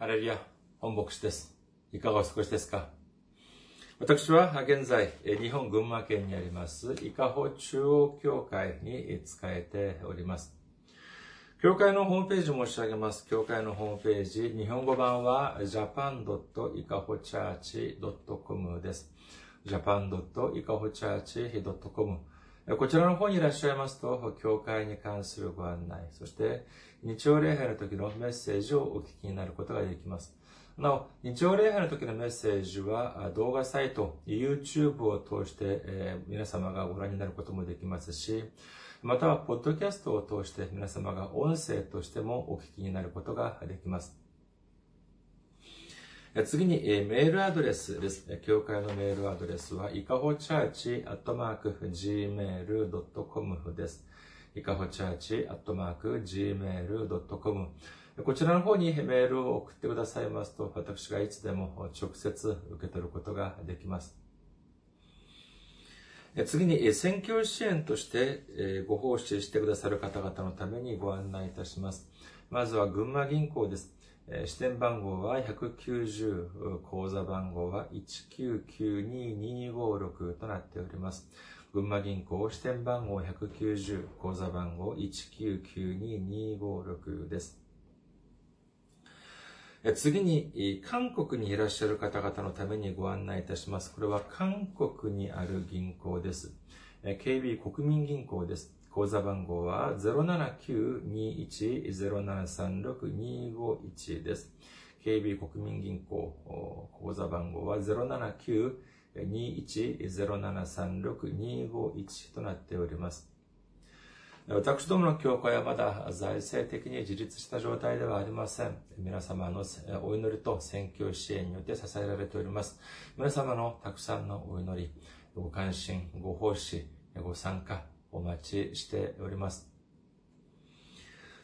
ハレルヤ、本牧師です。いかがお過ごしですか？私は現在、日本群馬県にあります、伊香保中央教会に使えております。教会のホームページ申し上げます。教会のホームページ、日本語版は japan.ikahochurch.com です。japan.ikahochurch.com こちらの方にいらっしゃいますと、教会に関するご案内、そして日曜礼拝の時のメッセージをお聞きになることができます。なお、日曜礼拝の時のメッセージは動画サイト、YouTube を通して、え皆様がご覧になることもできますし、または、ポッドキャストを通して皆様が音声としてもお聞きになることができます。次に、えメールアドレスです。教会のメールアドレスは、いかほチャーチアットマーク gmail.com です。いかほチャーチアットマーク gmail.com こちらの方にメールを送ってくださいますと、私がいつでも直接受け取ることができます。次に、選挙支援としてご奉仕してくださる方々のためにご案内いたします。まずは群馬銀行です。支店番号は190、口座番号は1992256となっております。群馬銀行支店番号190、口座番号1992256です。次に、韓国にいらっしゃる方々のためにご案内いたします。これは韓国にある銀行です。KB 国民銀行です。口座番号は079-21-0736-251です。KB 国民銀行、口座番号は079-21-0736-251となっております。私どもの教会はまだ財政的に自立した状態ではありません。皆様のお祈りと宣教支援によって支えられております。皆様のたくさんのお祈り、ご関心、ご奉仕、ご参加、お待ちしております。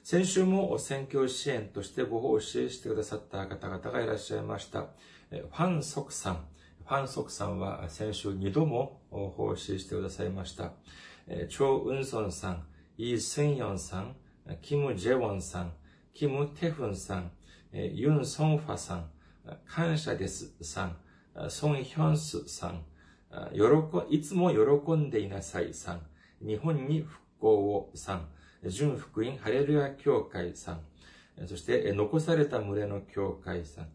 先週も選挙支援としてご奉仕してくださった方々がいらっしゃいました。ファン・ソクさん。ファン・ソクさんは先週2度も奉仕してくださいました。チョウ・ウンソンさん、イ・スンヨンさん、キム・ジェウォンさん、キム・テフンさん、ユン・ソンファさん、感謝ですさん、ソン・ヒョンスさん、喜いつも喜んでいなさいさん、日本に復興をさん、純福音ハレルヤ教会さん、そして残された群れの教会さん、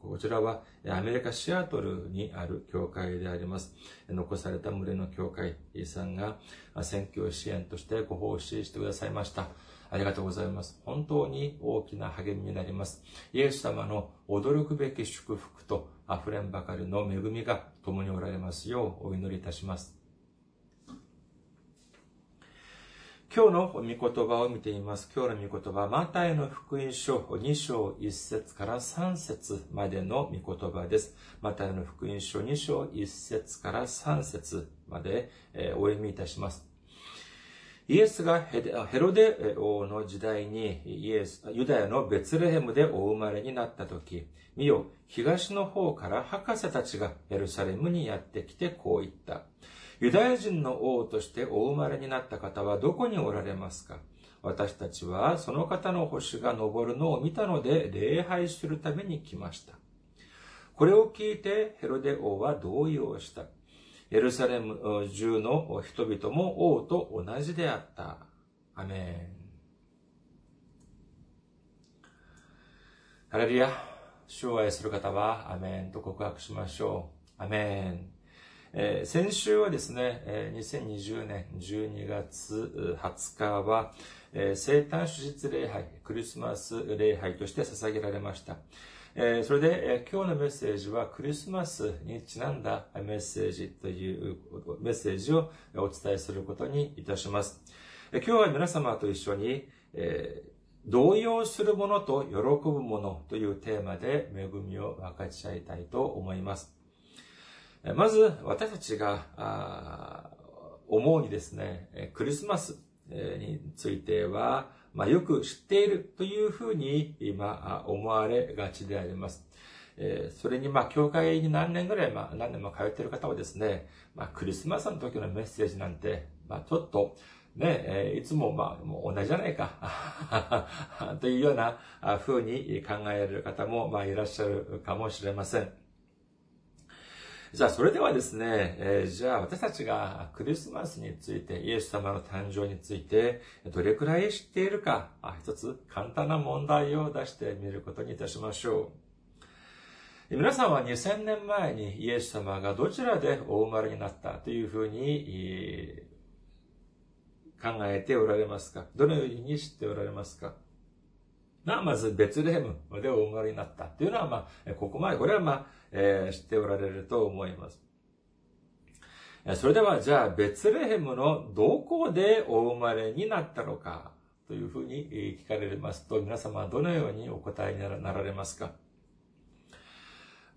こちらはアメリカ・シアトルにある教会であります。残された群れの教会さんが選挙支援としてご奉仕してくださいました。ありがとうございます。本当に大きな励みになります。イエス様の驚くべき祝福と溢れんばかりの恵みが共におられますようお祈りいたします。今日の御言葉を見ています。今日の御言葉、マタイの福音書2章1節から3節までの御言葉です。マタイの福音書2章1節から3節までお読みいたします。イエスがヘロデ王の時代にイエス、ユダヤのベツレヘムでお生まれになった時、見よ、東の方から博士たちがエルサレムにやってきてこう言った。ユダヤ人の王としてお生まれになった方はどこにおられますか？私たちはその方の星が昇るのを見たので礼拝するために来ました。これを聞いてヘロデ王は動揺した。エルサレム中の人々も王と同じであった。アメン。ハレルヤ。主を愛する方はアメンと告白しましょう。アメン。えー、先週はですね、えー、2020年12月20日は、えー、生誕手術礼拝、クリスマス礼拝として捧げられました。えそれで、え今日のメッセージはクリスマスにちなんだメッセージというメッセージをお伝えすることにいたします。え今日は皆様と一緒に、え動揺するものと喜ぶものというテーマで恵みを分かち合いたいと思います。まず、私たちが思うにですね、クリスマスについては、まあ、よく知っているというふうに今思われがちであります。えそれに、まあ、教会に何年ぐらい、まあ、何年も通っている方はですね、まあ、クリスマスの時のメッセージなんて、まあ、ちょっとね、えいつもまあ、もう同じじゃないか。というような風に考える方も、まあ、いらっしゃるかもしれません。じゃあ、それではですね、えー、じゃあ私たちがクリスマスについて、イエス様の誕生について、どれくらい知っているか、一つ簡単な問題を出してみることにいたしましょう。皆さんは2000年前にイエス様がどちらでお生まれになったというふうに考えておられますか？どのように知っておられますか？まあ、まず、ベツレヘムでお生まれになったっていうのは、まあ、ここまで、これはまあ、えー、知っておられると思います。それでは、じゃあ、ベツレヘムのどこでお生まれになったのかというふうに聞かれますと、皆様はどのようにお答えになられますか？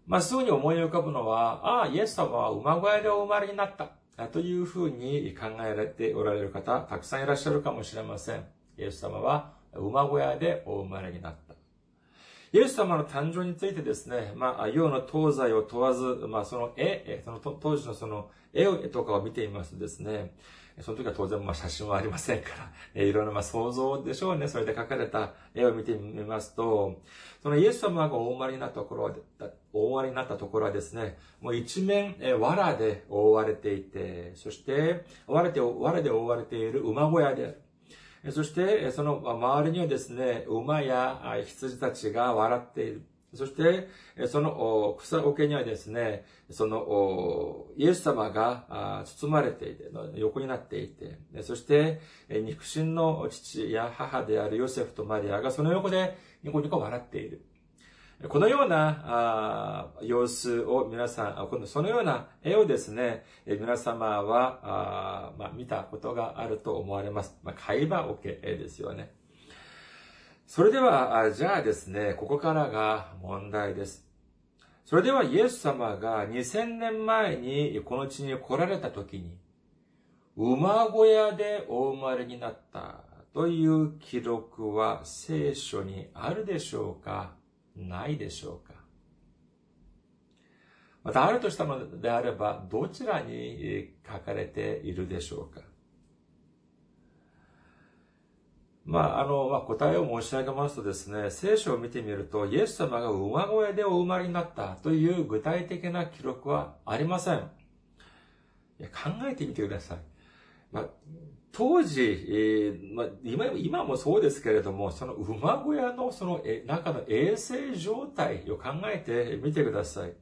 まあ、すぐに思い浮かぶのは、ああ、イエス様は馬小屋でお生まれになった。というふうに考えられておられる方、たくさんいらっしゃるかもしれません。イエス様は馬小屋でお生まれになった。イエス様の誕生についてですね、まあ、世の東西を問わず、まあ、その絵、その当時のその絵とかを見ていますとですね、その時は当然まあ写真はありませんから、え いろんなまあ想像でしょうね。それで描かれた絵を見てみますと、そのイエス様がお生まれになったところは、お生まれになったところはですね、もう一面、え藁で覆われていて、そして、藁で、藁で覆われている馬小屋である。そして、その周りにはですね、馬や羊たちが笑っている。そして、その草桶にはですね、そのイエス様が包まれていて、横になっていて、そして、肉親の父や母であるヨセフとマリアがその横でニコニコ笑っている。このようなあ様子を皆さん、そのような絵をですね、皆様は、あまあ、見たことがあると思われます。まあ、会話桶ですよね。それでは、じゃあですね、ここからが問題です。それではイエス様が2000年前にこの地に来られた時に、馬小屋でお生まれになったという記録は聖書にあるでしょうか？ないでしょうか？またあるとしたのであれば、どちらに書かれているでしょうか？まあ、あの、まあ、答えを申し上げますとですね、聖書を見てみると、イエス様が馬小屋でお生まれになったという具体的な記録はありません。いや考えてみてください。まあ、当時、えーまあ、今今もそうですけれども、その馬小屋のその中の衛生状態を考えてみてください。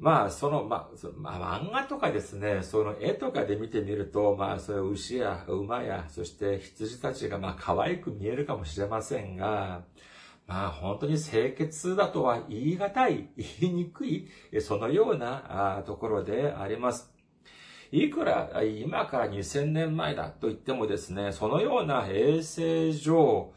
まあ、その、まあ、まあ、漫画とかですね、その絵とかで見てみると、まあ、そういう牛や馬や、そして羊たちが、まあ、可愛く見えるかもしれませんが、まあ、本当に清潔だとは言い難い、言いにくい、そのようなところであります。いくら今から2000年前だと言ってもですね、そのような衛生上、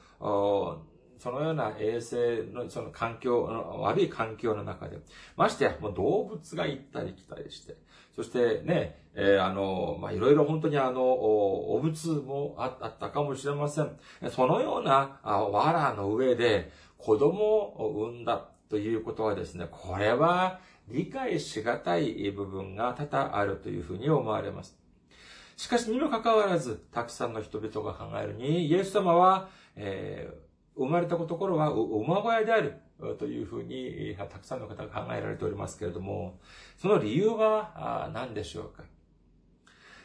そのような衛生の、その環境、悪い環境の中で、ましてや、もう動物が行ったり来たりして、そしてね、えー、あの、まあ、いろいろ本当にあの、お物もあったかもしれません。そのような藁の上で子供を産んだということはですね、これは理解しがたい部分が多々あるというふうに思われます。しかしにもかかわらず、たくさんの人々が考えるに、イエス様は、えー、生まれたところは馬小屋であるというふうに、たくさんの方が考えられておりますけれども、その理由は何でしょうか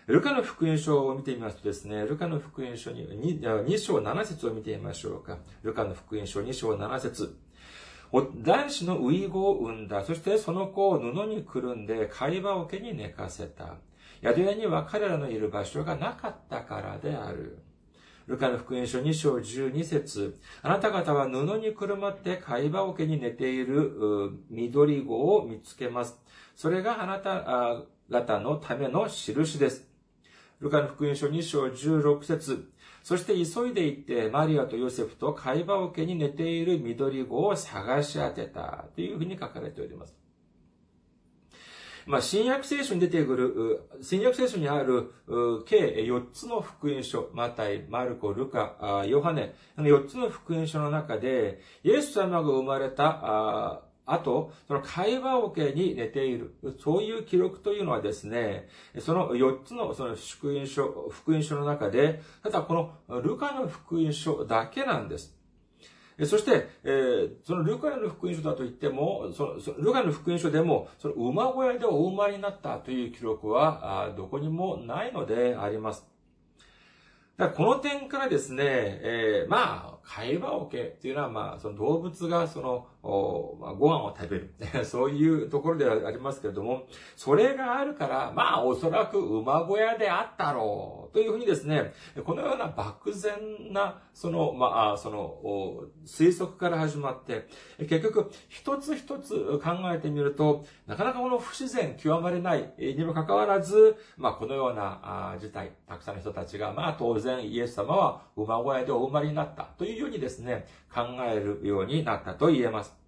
ルカの福音書を見てみますとですね、ルカの福音書に 2, 2章7節を見てみましょうか。ルカの福音書2章7節男子のウイゴを産んだ。そしてその子を布にくるんで貝羽桶に寝かせた。宿屋には彼らのいる場所がなかったからである。ルカの福音書2章12節あなた方は布にくるまって貝羽桶に寝ている緑子を見つけます。それがあなた方のための印です。ルカの福音書2章16節そして急いで行って、マリアとヨセフと貝羽桶に寝ている緑子を探し当てたというふうに書かれております。まあ、新約聖書に出てくる、新約聖書にある、計4つの福音書、マタイ、マルコ、ルカ、ヨハネ、4つの福音書の中で、イエス様が生まれた後、その会話桶に寝ている。そういう記録というのはですね、その4つのその福音書、福音書の中で、ただこのルカの福音書だけなんです。そして、えー、そのルカの福音書だと言っても、その、ルカの福音書でも、その馬小屋でお生まれになったという記録は、どこにもないのであります。だこの点からですね、えー、まあ、会話桶っていうのは、まあ、その動物がその、まあ、ご飯を食べる。そういうところではありますけれども、それがあるから、まあ、おそらく馬小屋であったろう。というふうにですね、このような漠然な、その、まあ、その、推測から始まって、結局、一つ一つ考えてみると、なかなかこの不自然極まれないにもかかわらず、まあ、このような事態、たくさんの人たちが、まあ、当然、イエス様は馬小屋でお生まれになったというふうにですね、考えるようになったと言えます。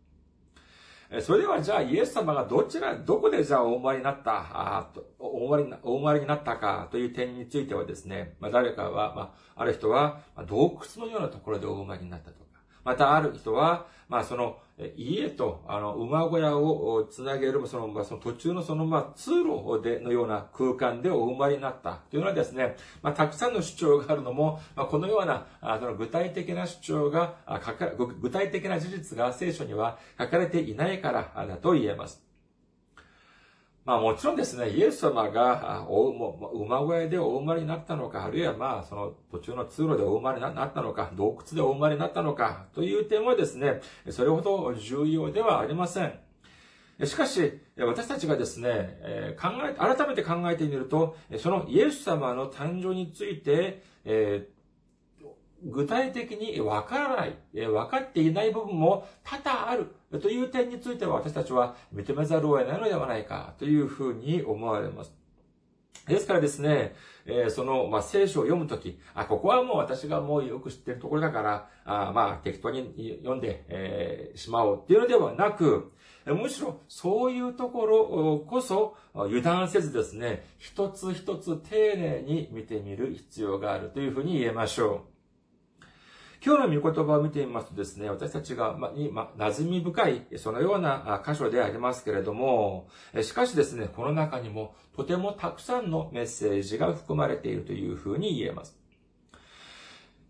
それではじゃあイエス様がどちら、どこでじゃあお生まれになった、あお生まれにお生まれになったかという点についてはですね、まあ、誰かは、まあ、ある人は洞窟のようなところでお生まれになったとか、またある人は、まあその、家と、あの、馬小屋をつなげる、その、まあ、その途中のその、まあ、通路で、のような空間でお生まれになったというのはですね、まあ、たくさんの主張があるのも、まあ、このような、あその具体的な主張が、かか、具体的な事実が聖書には書かれていないからだと言えます。まあもちろんですね、イエス様が、お馬小屋でお生まれになったのか、あるいはまあその途中の通路でお生まれになったのか、洞窟でお生まれになったのか、という点はですね、それほど重要ではありません。しかし、私たちがですね、考え、改めて考えてみると、そのイエス様の誕生について、えー具体的にわからない、分かっていない部分も多々あるという点については私たちは認めざるを得ないのではないかというふうに思われます。ですからですね、えー、その、まあ、聖書を読むとき、あ、ここはもう私がもうよく知ってるところだから、あまあ、適当に読んで、えー、しまおうっていうのではなく、むしろそういうところこそ油断せずですね、一つ一つ丁寧に見てみる必要があるというふうに言えましょう。今日の御言葉を見てみますとですね、私たちが、ま、に、ま、馴染み深い、そのような箇所でありますけれども、しかしですね、この中にもとてもたくさんのメッセージが含まれているというふうに言えます。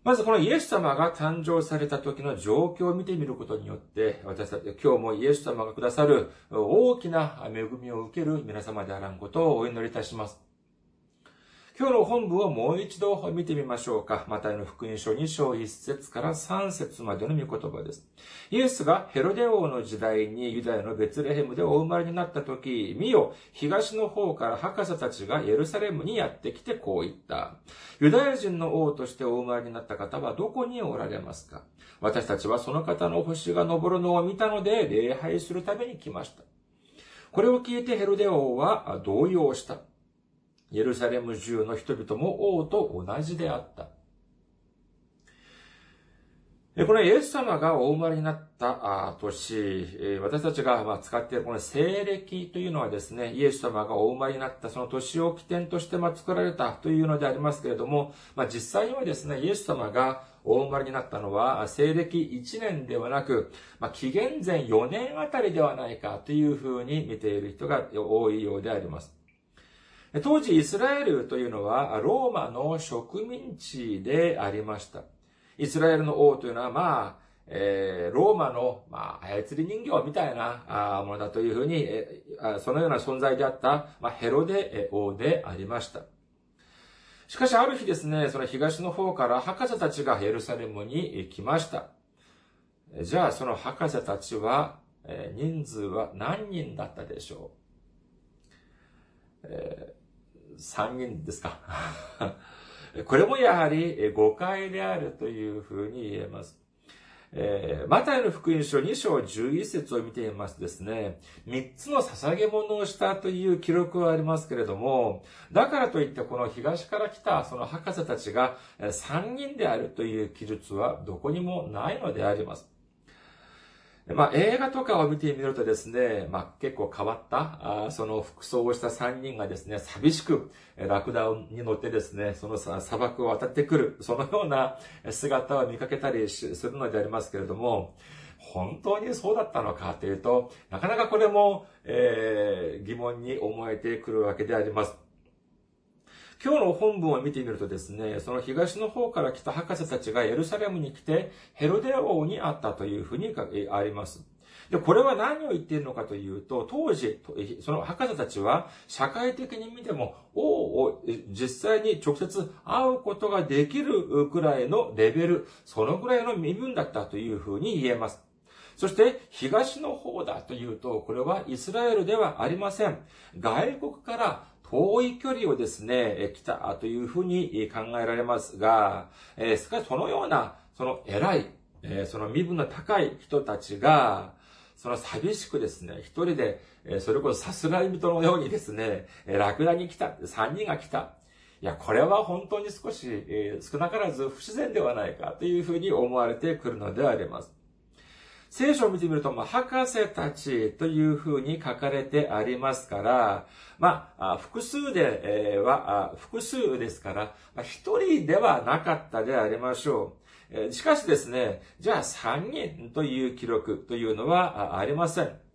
まずこのイエス様が誕生された時の状況を見てみることによって、私たち今日もイエス様がくださる大きな恵みを受ける皆様であらんことをお祈りいたします。今日の本文をもう一度見てみましょうか。マタイの福音書2章1節から3節までの御言葉です。イエスがヘロデ王の時代にユダヤのベツレヘムでお生まれになった時、見よ、東の方から博士たちがエルサレムにやってきてこう言った。ユダヤ人の王としてお生まれになった方はどこにおられますか？私たちはその方の星が昇るのを見たので礼拝するために来ました。これを聞いてヘロデ王は動揺した。エルサレム中の人々も王と同じであった。このイエス様がお生まれになった年、私たちが使っているこの西暦というのはですね、イエス様がお生まれになったその年を起点として作られたというのでありますけれども、実際にはですね、イエス様がお生まれになったのは、西暦1年ではなく、紀元前4年あたりではないかというふうに見ている人が多いようであります。当時イスラエルというのはローマの植民地でありました。イスラエルの王というのはまあ、えー、ローマの、まあ、操り人形みたいなものだというふうに、えー、そのような存在であった、まあ、ヘロデ王でありました。しかしある日ですね、その東の方から博士たちがエルサレムに来ました。じゃあその博士たちは、えー、人数は何人だったでしょう、えー3人ですか。これもやはり誤解であるというふうに言えます。えー、マタイの福音書2章11節を見ていますですね、3つの捧げ物をしたという記録はありますけれども、だからといってこの東から来たその博士たちが3人であるという記述はどこにもないのであります。まあ、映画とかを見てみるとですね、まあ、結構変わった、あその服装をした3人がですね、寂しく、ラクダに乗ってですね、その砂漠を渡ってくる、そのような姿を見かけたりするのでありますけれども、本当にそうだったのかというと、なかなかこれも、えー、疑問に思えてくるわけであります。今日の本文を見てみるとですね、その東の方から来た博士たちがエルサレムに来て、ヘロデ王に会ったというふうにあります。で、これは何を言っているのかというと、当時、その博士たちは、社会的に見ても、王を実際に直接会うことができるくらいのレベル、そのぐらいの身分だったというふうに言えます。そして、東の方だというと、これはイスラエルではありません。外国から遠い距離をですね、来たというふうに考えられますが、えしかしそのような、その偉い、えその身分の高い人たちが、その寂しくですね、一人で、えそれこそさすらい人のようにですね、えラクダに来た、三人が来た。いや、これは本当に少し、え少なからず不自然ではないかというふうに思われてくるのであります。聖書を見てみると、まあ、博士たちというふうに書かれてありますから、まあ、複数で、は、複数ですから、一人ではなかったでありましょう。しかしですね、じゃあ三人という記録というのはありません。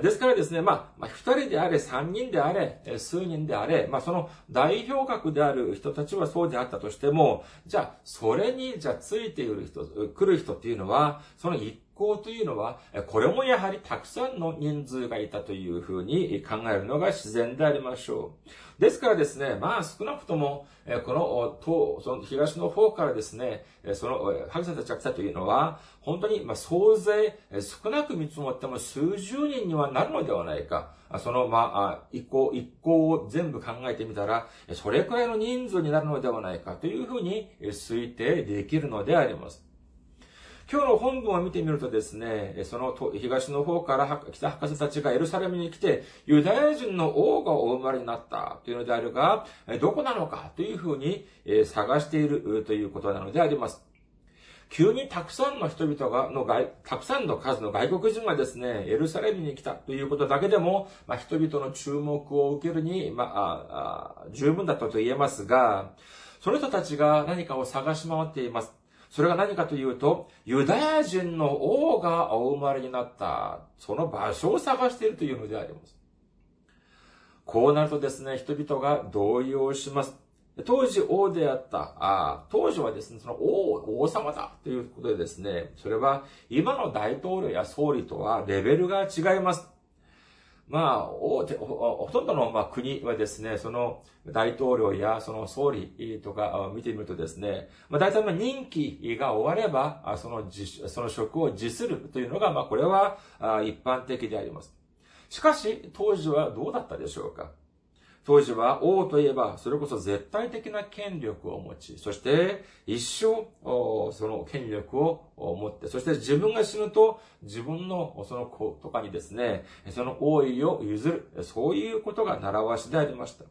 ですからですね、まあ、二人であれ、三人であれ、数人であれ、まあ、その代表格である人たちはそうであったとしても、じゃあ、それに、じゃあ、ついている人、来る人っていうのは、その一行というのは、これもやはりたくさんの人数がいたというふうに考えるのが自然でありましょう。ですからですね、まあ少なくとも、この東、その東の方からですね、その博士たちが来たというのは、本当に、まあ総勢、少なく見積もっても数十人にはなるのではないか。その、まあ、一行、一行を全部考えてみたら、それくらいの人数になるのではないかというふうに推定できるのであります。今日の本文を見てみるとですね、その東の方から来た博士たちがエルサレムに来て、ユダヤ人の王がお生まれになったというのであるが、どこなのかというふうに探しているということなのであります。急にたくさんの人々が、の外、たくさんの数の外国人がですね、エルサレムに来たということだけでも、まあ、人々の注目を受けるに、まあ、あ十分だったと言えますが、その人たちが何かを探し回っています。それが何かというと、ユダヤ人の王がお生まれになった、その場所を探しているというのであります。こうなるとですね、人々が動揺します。当時王であった、あ当時はですね、その王、王様だということでですね、それは今の大統領や総理とはレベルが違います。まあ、大手ほとんどの、ま、国はですね、その大統領やその総理とか見てみるとですね、まあ、大体の任期が終われば、そのその職を辞するというのが、まあ、これは一般的であります。しかし、当時はどうだったでしょうか？当時は王といえば、それこそ絶対的な権力を持ち、そして一生、その権力を持って、そして自分が死ぬと、自分のその子とかにですね、その王位を譲る、そういうことが習わしでありました。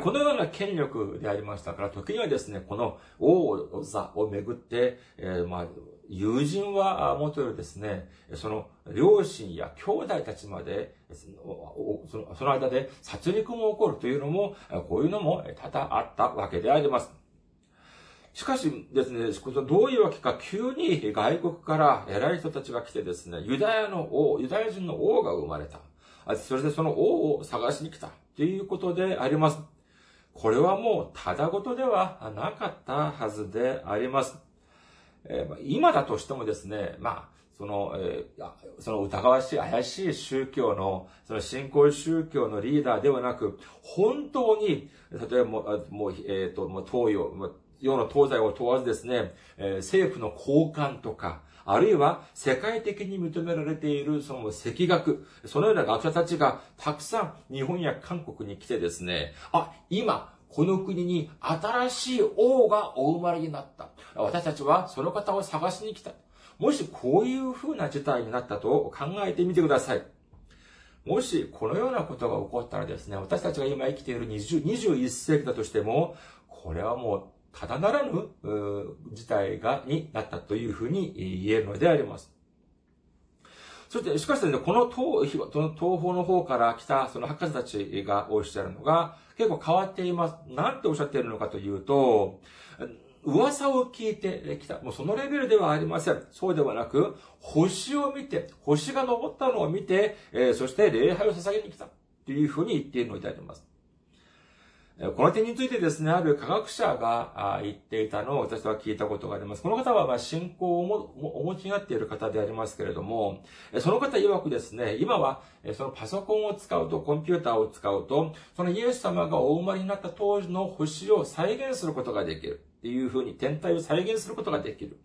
このような権力でありましたから、時にはですね、この王座をめぐって、えー、まあ、友人はもとよりですね、その両親や兄弟たちまで、そのその間で殺戮も起こるというのも、こういうのも多々あったわけであります。しかしですね、どういうわけか急に外国から偉い人たちが来てですね、ユダヤの王、ユダヤ人の王が生まれた。それでその王を探しに来たということであります。これはもうただごとではなかったはずであります。えー、今だとしてもですね、まあ、その、えー、その疑わしい、怪しい宗教の、その信仰宗教のリーダーではなく、本当に、例えばもう、もうえっ、ー、と、もう東洋、世の東西を問わずですね、えー、政府の高官とか、あるいは世界的に認められているその赤学、そのような学者たちがたくさん日本や韓国に来てですね、あ、今、この国に新しい王がお生まれになった。私たちはその方を探しに来た。もしこういう風な事態になったと考えてみてください。もしこのようなことが起こったらですね、私たちが今生きている20 21世紀だとしても、これはもうただならぬ事態が、になったというふうに言えるのであります。そして、しかしですね、この東東方の方から来たその博士たちがおっしゃるのが結構変わっています。なんておっしゃっているのかというと、噂を聞いてきた。もうそのレベルではありません。そうではなく、星を見て、星が昇ったのを見て、えー、そして礼拝を捧げに来た。というふうに言っているのであります。この点についてですね、ある科学者が言っていたのを私は聞いたことがあります。この方はま信仰をお持ちになっている方でありますけれども、その方曰くですね、今はそのパソコンを使うと、コンピューターを使うと、そのイエス様がお生まれになった当時の星を再現することができる。っていうふうに天体を再現することができる。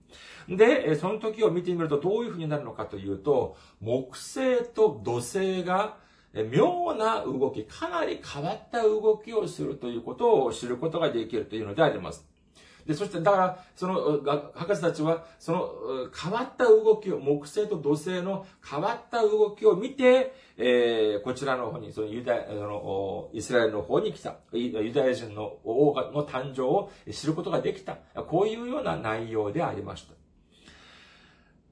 で、その時を見てみるとどういうふうになるのかというと、木星と土星が妙な動き、かなり変わった動きをするということを知ることができるというのであります。で、そして、だから、その、博士たちは、その、変わった動きを、木星と土星の変わった動きを見て、えー、こちらの方に、そのユダヤ、の、イスラエルの方に来た、ユダヤ人の王の誕生を知ることができた。こういうような内容でありました。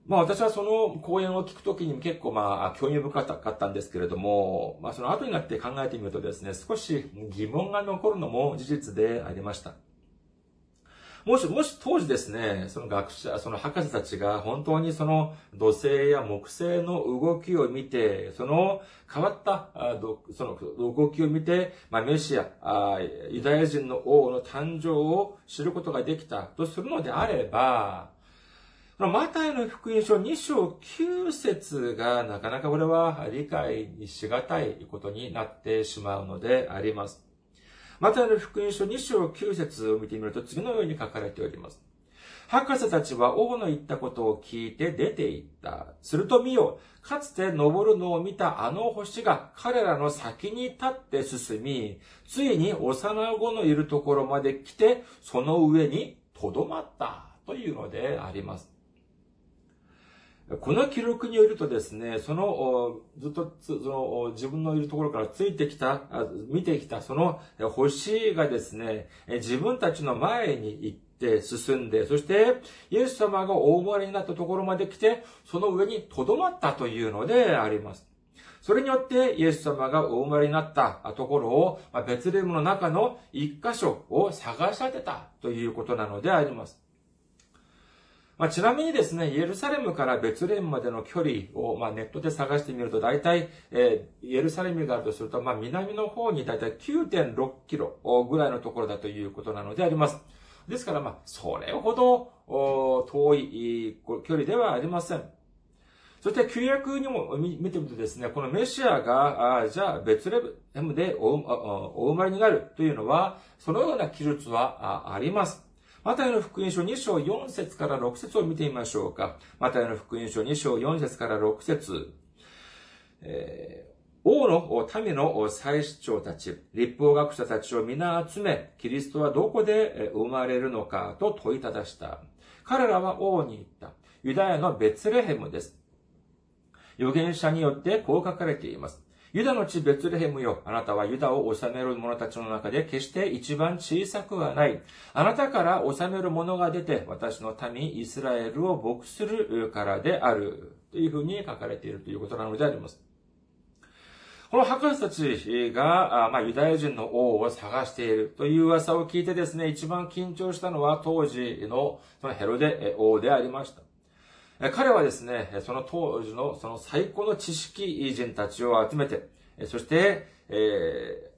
まあ私はその講演を聞くときにも結構まあ興味深かったんですけれども、まあその後になって考えてみるとですね、少し疑問が残るのも事実でありました。もし、もし当時ですね、その学者、その博士たちが本当にその土星や木星の動きを見て、その変わった、その動きを見て、まあ、メシア、ユダヤ人の王の誕生を知ることができたとするのであれば、マタイの福音書2章9節がなかなかこれは理解しがたいことになってしまうのであります。マタイの福音書2章9節を見てみると次のように書かれております。博士たちは王の言ったことを聞いて出て行った。すると見よ、かつて登るのを見たあの星が彼らの先に立って進み、ついに幼子のいるところまで来て、その上に留まったというのであります。この記録によるとですね、その、ずっと、その、自分のいるところからついてきた、見てきた、その星がですね、自分たちの前に行って進んで、そして、イエス様が大生まれになったところまで来て、その上に留まったというのであります。それによってイエス様がお生まれになったところを、別レムの中の一箇所を探し当てたということなのであります。まあ、ちなみにですね、イエルサレムからベツレムまでの距離を、まあ、ネットで探してみると、大体、えー、イエルサレムがあるとすると、まあ、南の方に大体9.6キロぐらいのところだということなのであります。ですから、まあ、それほど遠い距離ではありません。そして、旧約にも見てみるとですね、このメシアが、あじゃあ、ベツレムでお生まれになるというのは、そのような記述はあります。マタイの福音書2章4節から6節を見てみましょうか。マタイの福音書2章4節から6節えー、王の民の祭司長たち、立法学者たちを皆集め、キリストはどこで生まれるのかと問いただした。彼らは王に言った。ユダヤのベツレヘムです。預言者によってこう書かれています。ユダの地ベツレヘムよ。あなたはユダを治める者たちの中で決して一番小さくはない。あなたから治める者が出て、私の民イスラエルを牧するからである。というふうに書かれているということなのであります。この博士たちが、まあ、ユダヤ人の王を探しているという噂を聞いてですね、一番緊張したのは当時のそのヘロデ王でありました。彼はですね、その当時のその最高の知識人たちを集めて、そして、え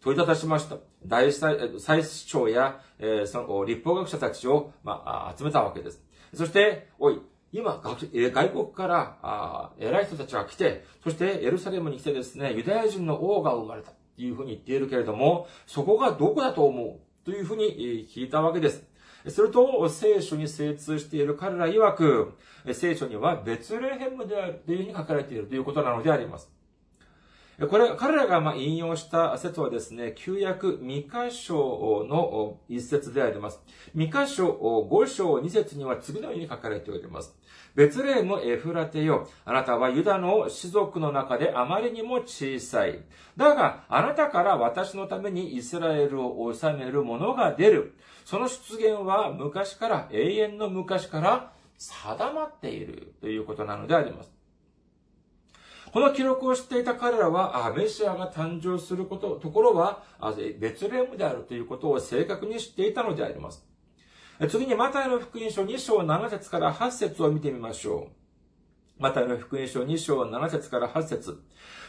ー、問いたしました。大祭司長や、えー、その立法学者たちを、まあ、集めたわけです。そして、おい、今、外国からあ偉い人たちが来て、そしてエルサレムに来てですね、ユダヤ人の王が生まれたというふうに言っているけれども、そこがどこだと思う？というふうに聞いたわけです。すると、聖書に精通している彼ら曰く、聖書には別レヘムであるというふうに書かれているということなのであります。これ、彼らが引用した説はですね、旧約未箇所の一節であります。未箇所5章2節には次のように書かれております。ベツレームエフラテよ。あなたはユダの種族の中であまりにも小さい。だが、あなたから私のためにイスラエルを治める者が出る。その出現は昔から、永遠の昔から定まっているということなのであります。この記録を知っていた彼らは、あメシアが誕生すること、ところは、別レムであるということを正確に知っていたのであります。次にマタイの福音書2章7節から8節を見てみましょう。マタイの福音書2章7節から8節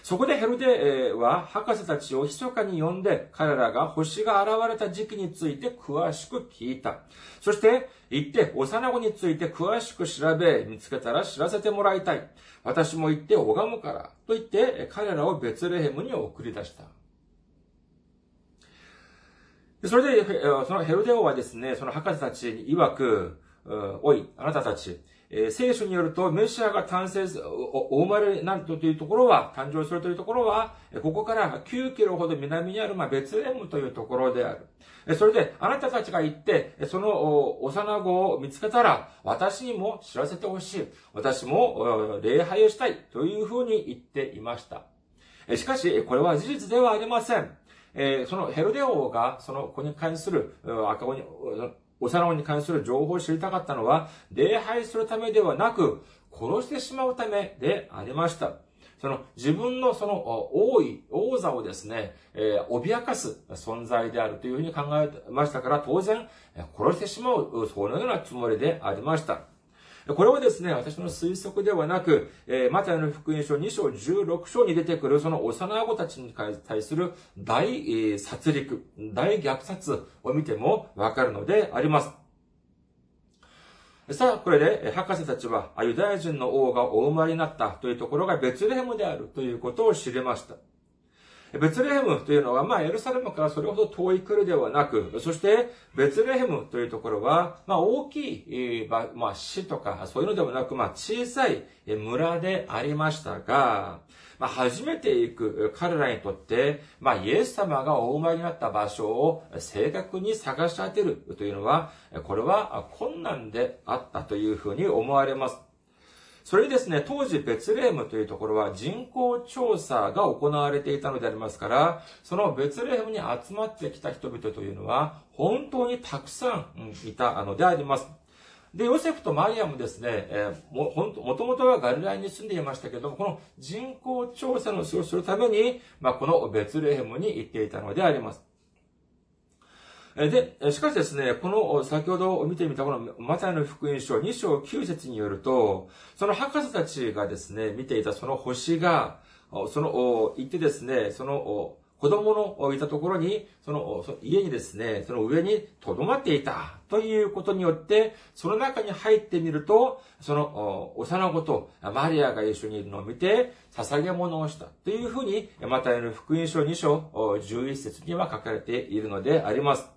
そこでヘルデは博士たちを密かに呼んで彼らが星が現れた時期について詳しく聞いた。そして行って幼子について詳しく調べ見つけたら知らせてもらいたい。私も行って拝むから。と言って彼らをベツレヘムに送り出した。それで、そのヘルデ王はですね、その博士たちに曰く、おい、あなたたち、え、聖書によると、メシアが誕生す、お生まれになるというところは、誕生するというところは、ここから9キロほど南にある、まあ、ベツレムというところである。それで、あなたたちが行って、その幼子を見つけたら、私にも知らせてほしい。私も礼拝をしたい。というふうに言っていました。しかし、これは事実ではありません。えそのヘルデ王が、その子に関する赤子に、幼子に関する情報を知りたかったのは、礼拝するためではなく、殺してしまうためでありました。その自分のその王位、王座をですね、えー、脅かす存在であるというふうに考えましたから、当然、殺してしまう、そのようなつもりでありました。これはですね、私の推測ではなく、えー、マタイの福音書2章16章に出てくるその幼子たちに対する大殺戮、大虐殺を見てもわかるのであります。さあ、これで、博士たちは、ユダヤ人の王がお生まれになったというところがベツレヘムであるということを知れました。ベツレヘムというのは、まあ、エルサレムからそれほど遠い来るではなく、そして、ベツレヘムというところは、まあ、大きい、まあ、市とか、そういうのではなく、まあ、小さい村でありましたが、まあ、初めて行く彼らにとって、まあ、イエス様がお生まれになった場所を正確に探し当てるというのは、これは困難であったというふうに思われます。それにですね、当時ベツレームというところは人口調査が行われていたのでありますから、そのベツレームに集まってきた人々というのは、本当にたくさんいたのであります。で、ヨセフとマリアもですね、えー、も、ほんと、もともとはガリラヤに住んでいましたけども、この人口調査の仕事をするために、まあ、このベツレヘムに行っていたのであります。で、しかしですね、この、先ほど見てみたこのマタイの福音書2章9節によると、その博士たちがですね、見ていたその星が、その、行ってですね、その、子供のいたところに、その、家にですね、その上に留まっていたということによって、その中に入ってみると、その、幼子とマリアが一緒にいるのを見て、捧げ物をしたというふうに、マタイの福音書2章11節には書かれているのであります。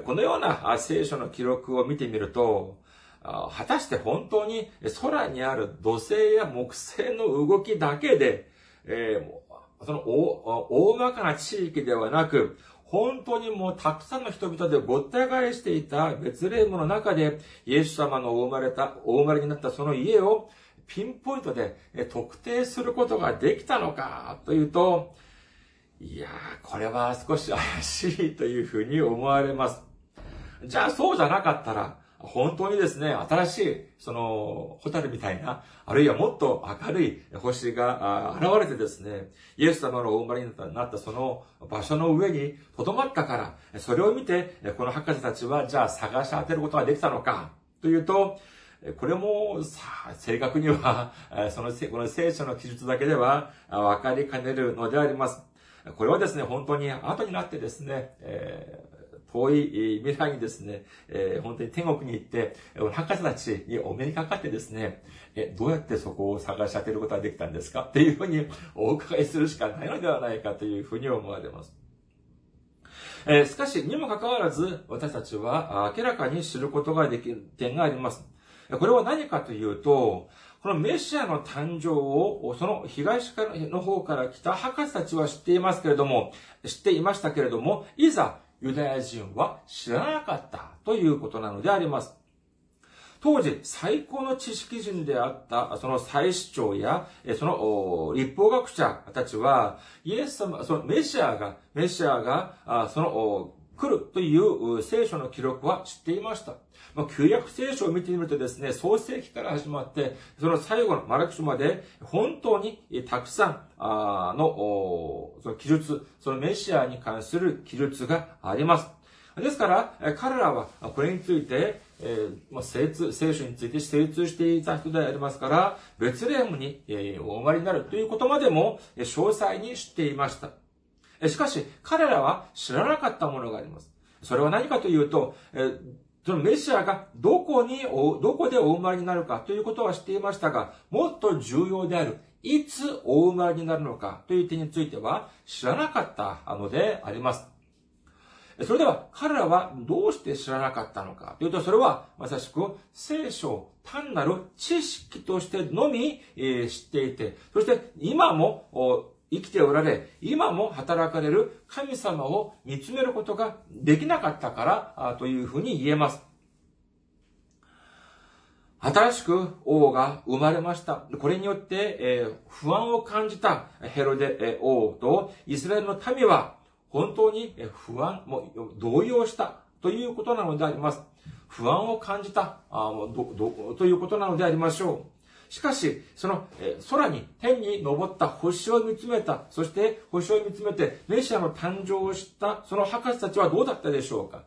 このような聖書の記録を見てみると、果たして本当に空にある土星や木星の動きだけで、えー、その大まかな地域ではなく、本当にもうたくさんの人々でごった返していた別霊夢の中で、イエス様のお生まれた、お生まれになったその家をピンポイントで特定することができたのかというと、いやー、これは少し怪しいというふうに思われます。じゃあそうじゃなかったら、本当にですね、新しい、その、ホタルみたいな、あるいはもっと明るい星が現れてですね、イエス様のお生まれになったその場所の上に留まったから、それを見て、この博士たちは、じゃあ探し当てることができたのか、というと、これも、さあ、正確には、その、この聖書の記述だけでは、分かりかねるのであります。これはですね、本当に後になってですね、えー、遠い未来にですね、えー、本当に天国に行って、博士たちにお目にかかってですね、え、どうやってそこを探し当てることができたんですか？っていうふうにお伺いするしかないのではないかというふうに思われます。えー、しかし、にもかかわらず、私たちは明らかに知ることができる点があります。これは何かというと、このメシアの誕生を、その東からの方から来た博士たちは知っていますけれども、知っていましたけれども、いざユダヤ人は知らなかったということなのであります。当時、最高の知識人であった、その祭司長や、その立法学者たちは、イエス様、そのメシアが、メシアが、その来るという聖書の記録は知っていました。まあ、旧約聖書を見てみるとですね、創世記から始まって、その最後のマラク書まで、本当にたくさんあの、その記述、そのメシアに関する記述があります。ですから、彼らはこれについて、えーまあ、精通、聖書について精通していた人でありますから、ベツレヘムに、え、お生まれになるということまでも、詳細に知っていました。しかし、彼らは知らなかったものがあります。それは何かというと、そのメシアがどこに、どこでお生まれになるかということは知っていましたが、もっと重要である、いつお生まれになるのかという点については知らなかったのであります。それでは彼らはどうして知らなかったのかというと、それはまさしく聖書単なる知識としてのみ、知っていて、そして今も生きておられ、今も働かれる神様を見つめることができなかったからというふうに言えます。新しく王が生まれました。これによって、えー、不安を感じたヘロデ王とイスラエルの民は本当に不安、も動揺したということなのであります。不安を感じたあもうどどということなのでありましょう。しかし、その、え空に、天に昇った星を見つめた、そして星を見つめて、メシアの誕生を知った、その博士たちはどうだったでしょうか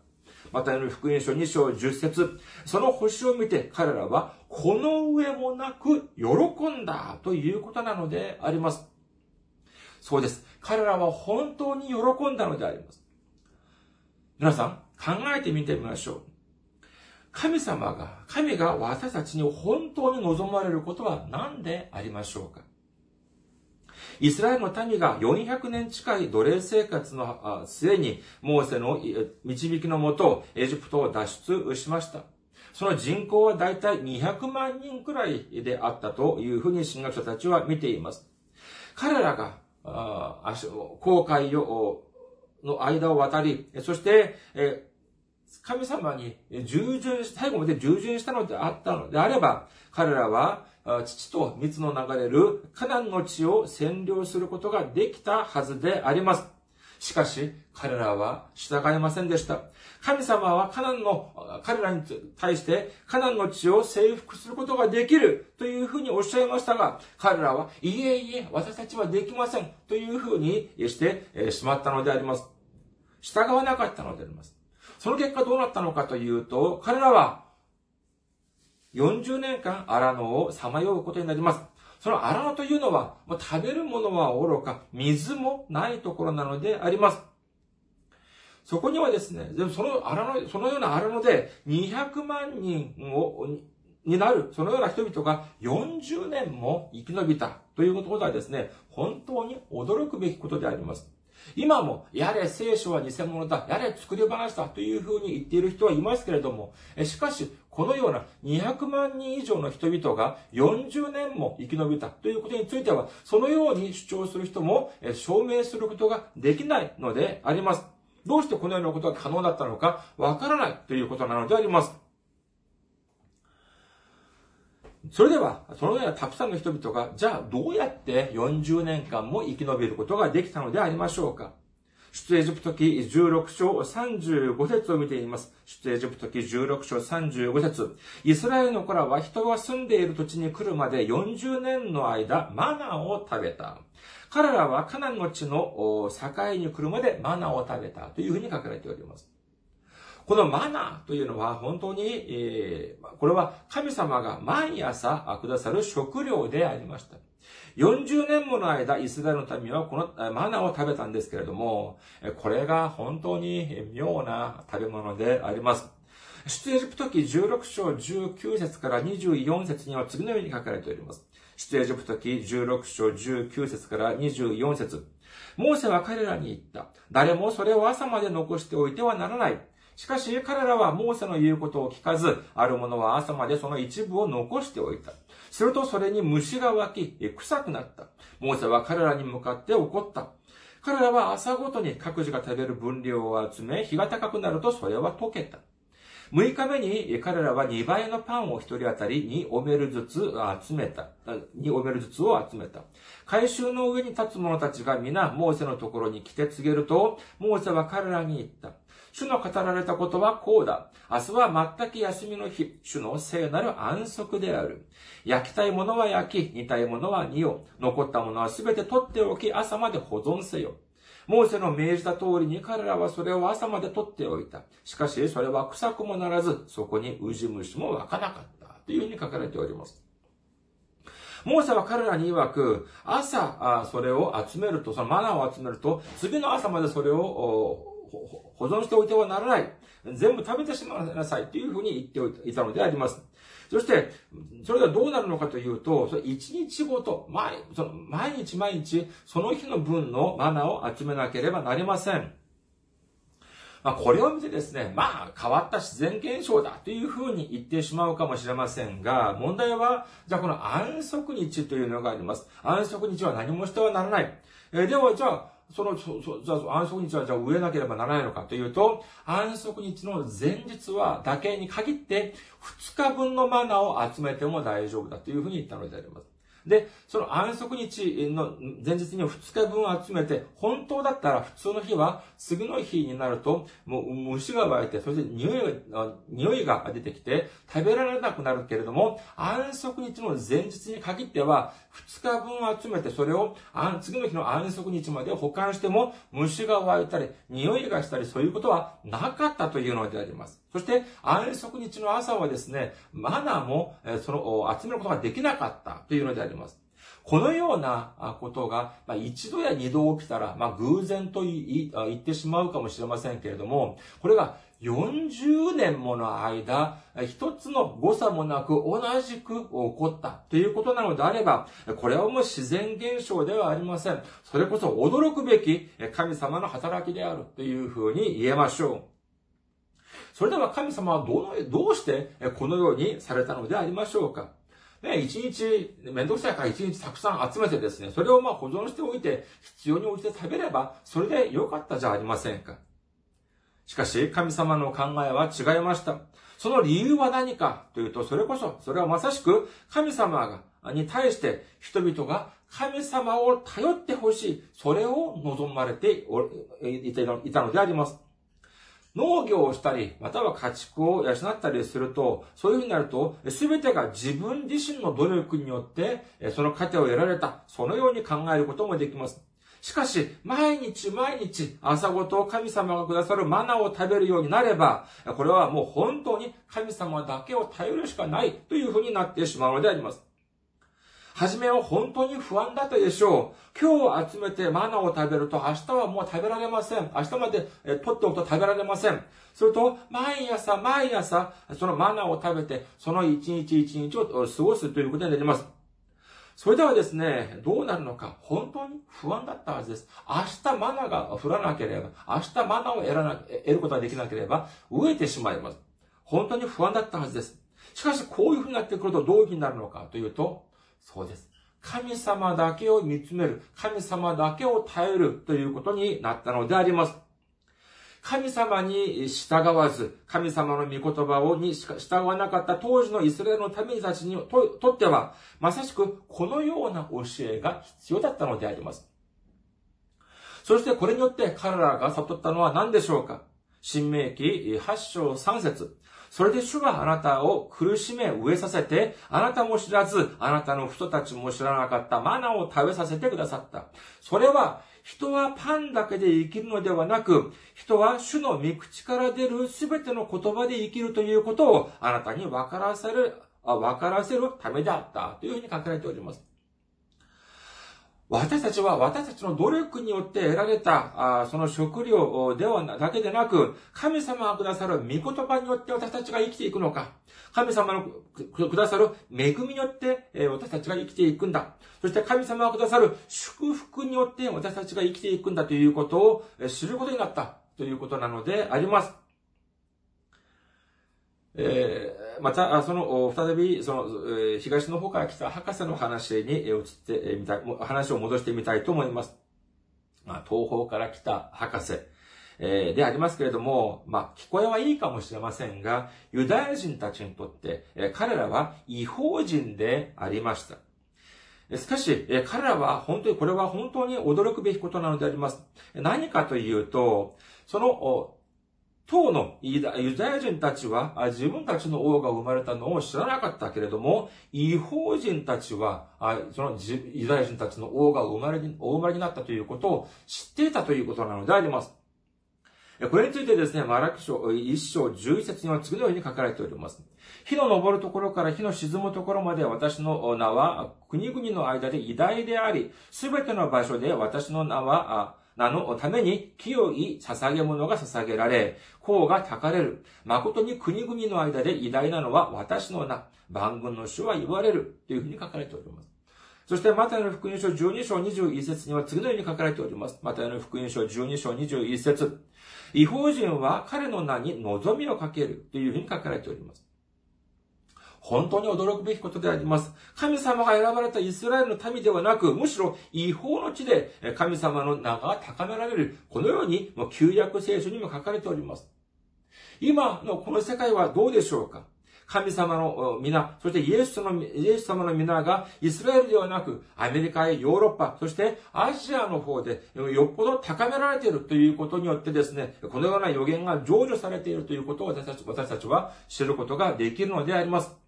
またの福音書2章10節その星を見て彼らは、この上もなく喜んだということなのであります。そうです。彼らは本当に喜んだのであります。皆さん、考えてみてみましょう。神様が、神が私たちに本当に望まれることは何でありましょうか？イスラエルの民が400年近い奴隷生活の末に、モーセの導きのもと、エジプトを脱出しました。その人口はだいたい200万人くらいであったというふうに神学者たちは見ています。彼らが、航海を、の間を渡り、そして、え神様に従順し、最後まで従順したのであったのであれば、彼らは父と蜜の流れるカナンの地を占領することができたはずであります。しかし、彼らは従いませんでした。神様はカナンの、彼らに対してカナンの地を征服することができるというふうにおっしゃいましたが、彼らは、いえいえ、私たちはできませんというふうにしてしまったのであります。従わなかったのであります。その結果どうなったのかというと、彼らは40年間荒野をさまようことになります。その荒野というのは、食べるものは愚か、水もないところなのであります。そこにはですね、でもその荒野、そのような荒野で200万人を、になる、そのような人々が40年も生き延びたということはですね、本当に驚くべきことであります。今も、やれ聖書は偽物だ、やれ作り話だというふうに言っている人はいますけれども、しかし、このような200万人以上の人々が40年も生き延びたということについては、そのように主張する人も証明することができないのであります。どうしてこのようなことが可能だったのかわからないということなのであります。それでは、そのようなたくさんの人々が、じゃあどうやって40年間も生き延びることができたのでありましょうか？出エジプト記16章35節を見ています。出エジプト記16章35節イスラエルの子らは人が住んでいる土地に来るまで40年の間、マナーを食べた。彼らはカナンの地の境に来るまでマナーを食べたというふうに書かれております。このマナーというのは本当に、えー、これは神様が毎朝くださる食料でありました。40年もの間、イスラエルの民はこのマナーを食べたんですけれども、これが本当に妙な食べ物であります。出エジプト記16章19節から24節には次のように書かれております。出エジプト記16章19節から24節モーセは彼らに言った。誰もそれを朝まで残しておいてはならない。しかし彼らはモーセの言うことを聞かず、ある者は朝までその一部を残しておいた。するとそれに虫が湧き、臭くなった。モーセは彼らに向かって怒った。彼らは朝ごとに各自が食べる分量を集め、日が高くなるとそれは溶けた。6日目に彼らは2倍のパンを1人当たり2オメルずつ集めた。2オメルずつを集めた。回収の上に立つ者たちが皆モーセのところに来て告げると、モーセは彼らに言った。主の語られたことはこうだ。明日は全く休みの日、主の聖なる安息である。焼きたいものは焼き、煮たいものは煮よ。残ったものはすべて取っておき、朝まで保存せよ。モーセの命じた通りに彼らはそれを朝まで取っておいた。しかし、それは臭くもならず、そこにウジ虫も湧かなかった。というふうに書かれております。モーセは彼らに曰く、朝、それを集めると、そのマナーを集めると、次の朝までそれを保存しておいてはならない。全部食べてしまいなさいというふうに言っておいたのであります。そして、それがどうなるのかというと、そ一日ごと、毎その毎日毎日、その日の分のマナーを集めなければなりません。まあ、これを見てですね、まあ、変わった自然現象だというふうに言ってしまうかもしれませんが、問題は、じゃあこの安息日というのがあります。安息日は何もしてはならない。えー、では、じゃあ、その、そ、そ、じゃあ安息日はじゃあ植えなければならないのかというと、安息日の前日は、だけに限って、2日分のマナーを集めても大丈夫だというふうに言ったのであります。で、その安息日の前日に2日分集めて、本当だったら普通の日は、次の日になると、もう虫が湧いて、それで匂いが、匂いが出てきて、食べられなくなるけれども、安息日の前日に限っては、2日分集めて、それを次の日の安息日まで保管しても、虫が湧いたり、匂いがしたり、そういうことはなかったというのであります。そして、安息日の朝はですね、マナーも、その、集めることができなかったというのであります。このようなことが、まあ、一度や二度起きたら、まあ、偶然と言ってしまうかもしれませんけれども、これが40年もの間、一つの誤差もなく同じく起こったということなのであれば、これはもう自然現象ではありません。それこそ驚くべき神様の働きであるというふうに言えましょう。それでは神様はどの、どうしてこのようにされたのでありましょうかね、一日、めんどくさいから一日たくさん集めてですね、それをまあ保存しておいて、必要に応じて食べれば、それで良かったじゃありませんか。しかし、神様の考えは違いました。その理由は何か？というと、それこそ、それはまさしく、神様が、に対して人々が神様を頼ってほしい、それを望まれていたのであります。農業をしたり、または家畜を養ったりすると、そういうふうになると、すべてが自分自身の努力によって、その糧を得られた、そのように考えることもできます。しかし、毎日毎日朝ごと神様がくださるマナを食べるようになれば、これはもう本当に神様だけを頼るしかないというふうになってしまうのであります。はじめは本当に不安だったでしょう。今日集めてマナを食べると明日はもう食べられません。明日まで取っておくと食べられません。すると、毎朝毎朝、そのマナを食べて、その一日一日を過ごすということになります。それではですね、どうなるのか、本当に不安だったはずです。明日マナが降らなければ、明日マナを得らな得ることができなければ、飢えてしまいます。本当に不安だったはずです。しかし、こういうふうになってくるとどういうふうになるのかというと、そうです。神様だけを見つめる、神様だけを頼るということになったのであります。神様に従わず、神様の御言葉をに従わなかった当時のイスラエルの民たちにととっては、まさしくこのような教えが必要だったのであります。そしてこれによって彼らが悟ったのは何でしょうか？新明記8章3節それで主はあなたを苦しめ飢えさせて、あなたも知らず、あなたの人たちも知らなかったマナを食べさせてくださった。それは、人はパンだけで生きるのではなく、人は主の御口から出るすべての言葉で生きるということをあなたに分からせる、分からせるためであったというふうに書かれております。私たちは私たちの努力によって得られた、あその食料ではだけでなく、神様がくださる御言葉によって私たちが生きていくのか、神様のくださる恵みによってえ私たちが生きていくんだ。そして神様がくださる祝福によって私たちが生きていくんだということを知ることになったということなのであります。えー、また、その、再び、その、東の方から来た博士の話に移ってみたい、話を戻してみたいと思います。まあ、東方から来た博士、え、でありますけれども、まあ、聞こえはいいかもしれませんが、ユダヤ人たちにとって、え、彼らは違法人でありました。しかし、え彼らは本当に、これは本当に驚くべきことなのであります。何かというと、その、当のユダヤ人たちは自分たちの王が生まれたのを知らなかったけれども、違法人たちは、そのユダヤ人たちの王が生まれに、お生まれになったということを知っていたということなのであります。これについてですね、マラキ書一章十一節には次のように書かれております。火の昇るところから火の沈むところまで私の名は国々の間で偉大であり、すべての場所で私の名は名のために清い捧げ物が捧げられ、甲がたかれる。誠に国々の間で偉大なのは私の名。万軍の主は言われる。というふうに書かれております。そして、マタイの福音書12章21節には次のように書かれております。マタイの福音書12章21節違法人は彼の名に望みをかけるというふうに書かれております。本当に驚くべきことであります。神様が選ばれたイスラエルの民ではなく、むしろ違法の地で神様の名が高められる。このように、もう旧約聖書にも書かれております。今のこの世界はどうでしょうか？神様の皆、そしてイエスの、イエス様の皆がイスラエルではなく、アメリカやヨーロッパ、そしてアジアの方でよっぽど高められているということによってですね、このような予言が成就されているということを私たち私たちは知ることができるのであります。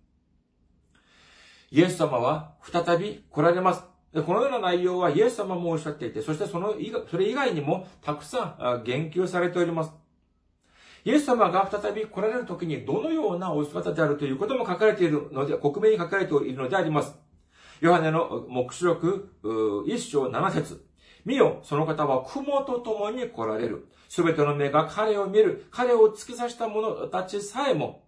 イエス様は再び来られます。このような内容はイエス様もおっしゃっていて、そしてその、それ以外にもたくさん言及されております。イエス様が再び来られる時にどのようなお姿であるということも書かれているので、克明に書かれているのであります。ヨハネの目視録一章七節見よ、その方は雲と共に来られる。すべての目が彼を見る。彼を突き刺した者たちさえも、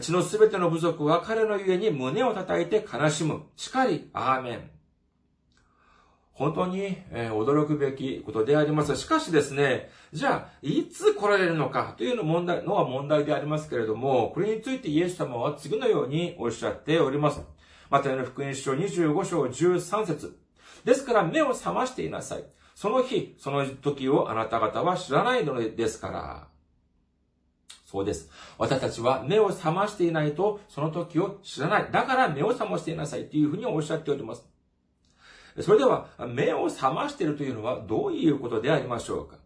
血のすべての部族は彼のゆえに胸を叩いて悲しむ。しかり、アーメン。本当に、え驚くべきことであります。しかしですね、じゃあ、いつ来られるのかというの問題のは問題でありますけれども、これについてイエス様は次のようにおっしゃっております。またの福音書25章13節ですから目を覚ましていなさい。その日、その時をあなた方は知らないのですから。そうです。私たちは目を覚ましていないと、その時を知らない。だから目を覚ましていなさいというふうにおっしゃっております。それでは、目を覚ましているというのはどういうことでありましょうか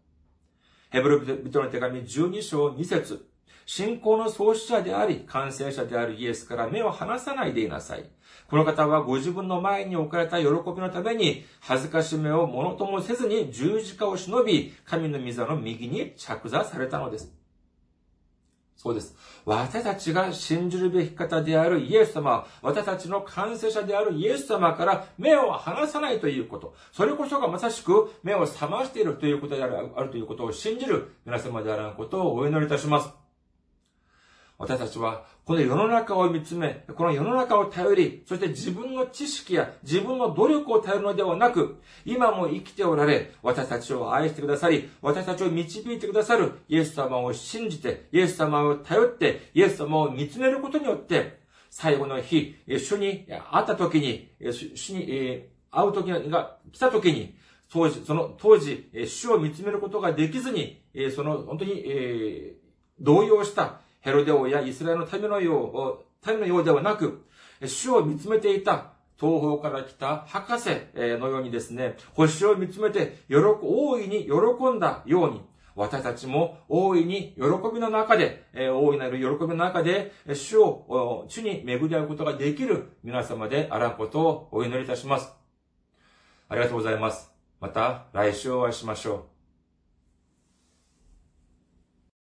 ヘブル人の手紙12章2節信仰の創始者であり、完成者であるイエスから目を離さないでいなさい。この方はご自分の前に置かれた喜びのために、恥ずかしめをものともせずに十字架を忍び、神の御座の右に着座されたのです。そうです。私たちが信じるべき方であるイエス様、私たちの感染者であるイエス様から目を離さないということ。それこそがまさしく目を覚ましているということであるあるということを信じる皆様であらんことをお祈りいたします。私たちは、この世の中を見つめ、この世の中を頼り、そして自分の知識や自分の努力を頼るのではなく、今も生きておられ、私たちを愛してくださり、私たちを導いてくださるイエス様を信じて、イエス様を頼って、イエス様を見つめることによって、最後の日、主に会った時に、主に会う時が来た時に、当時、その当時、主を見つめることができずに、その本当に、動揺したヘロデ王やイスラエルの民のよう、民のようではなく、主を見つめていた東方から来た博士のようにですね、星を見つめて、喜、大いに喜んだように、私たちも大いに喜びの中で、大いなる喜びの中で、主を、主に巡り合うことができる皆様であらんことをお祈りいたします。ありがとうございます。また来週お会いしましょう。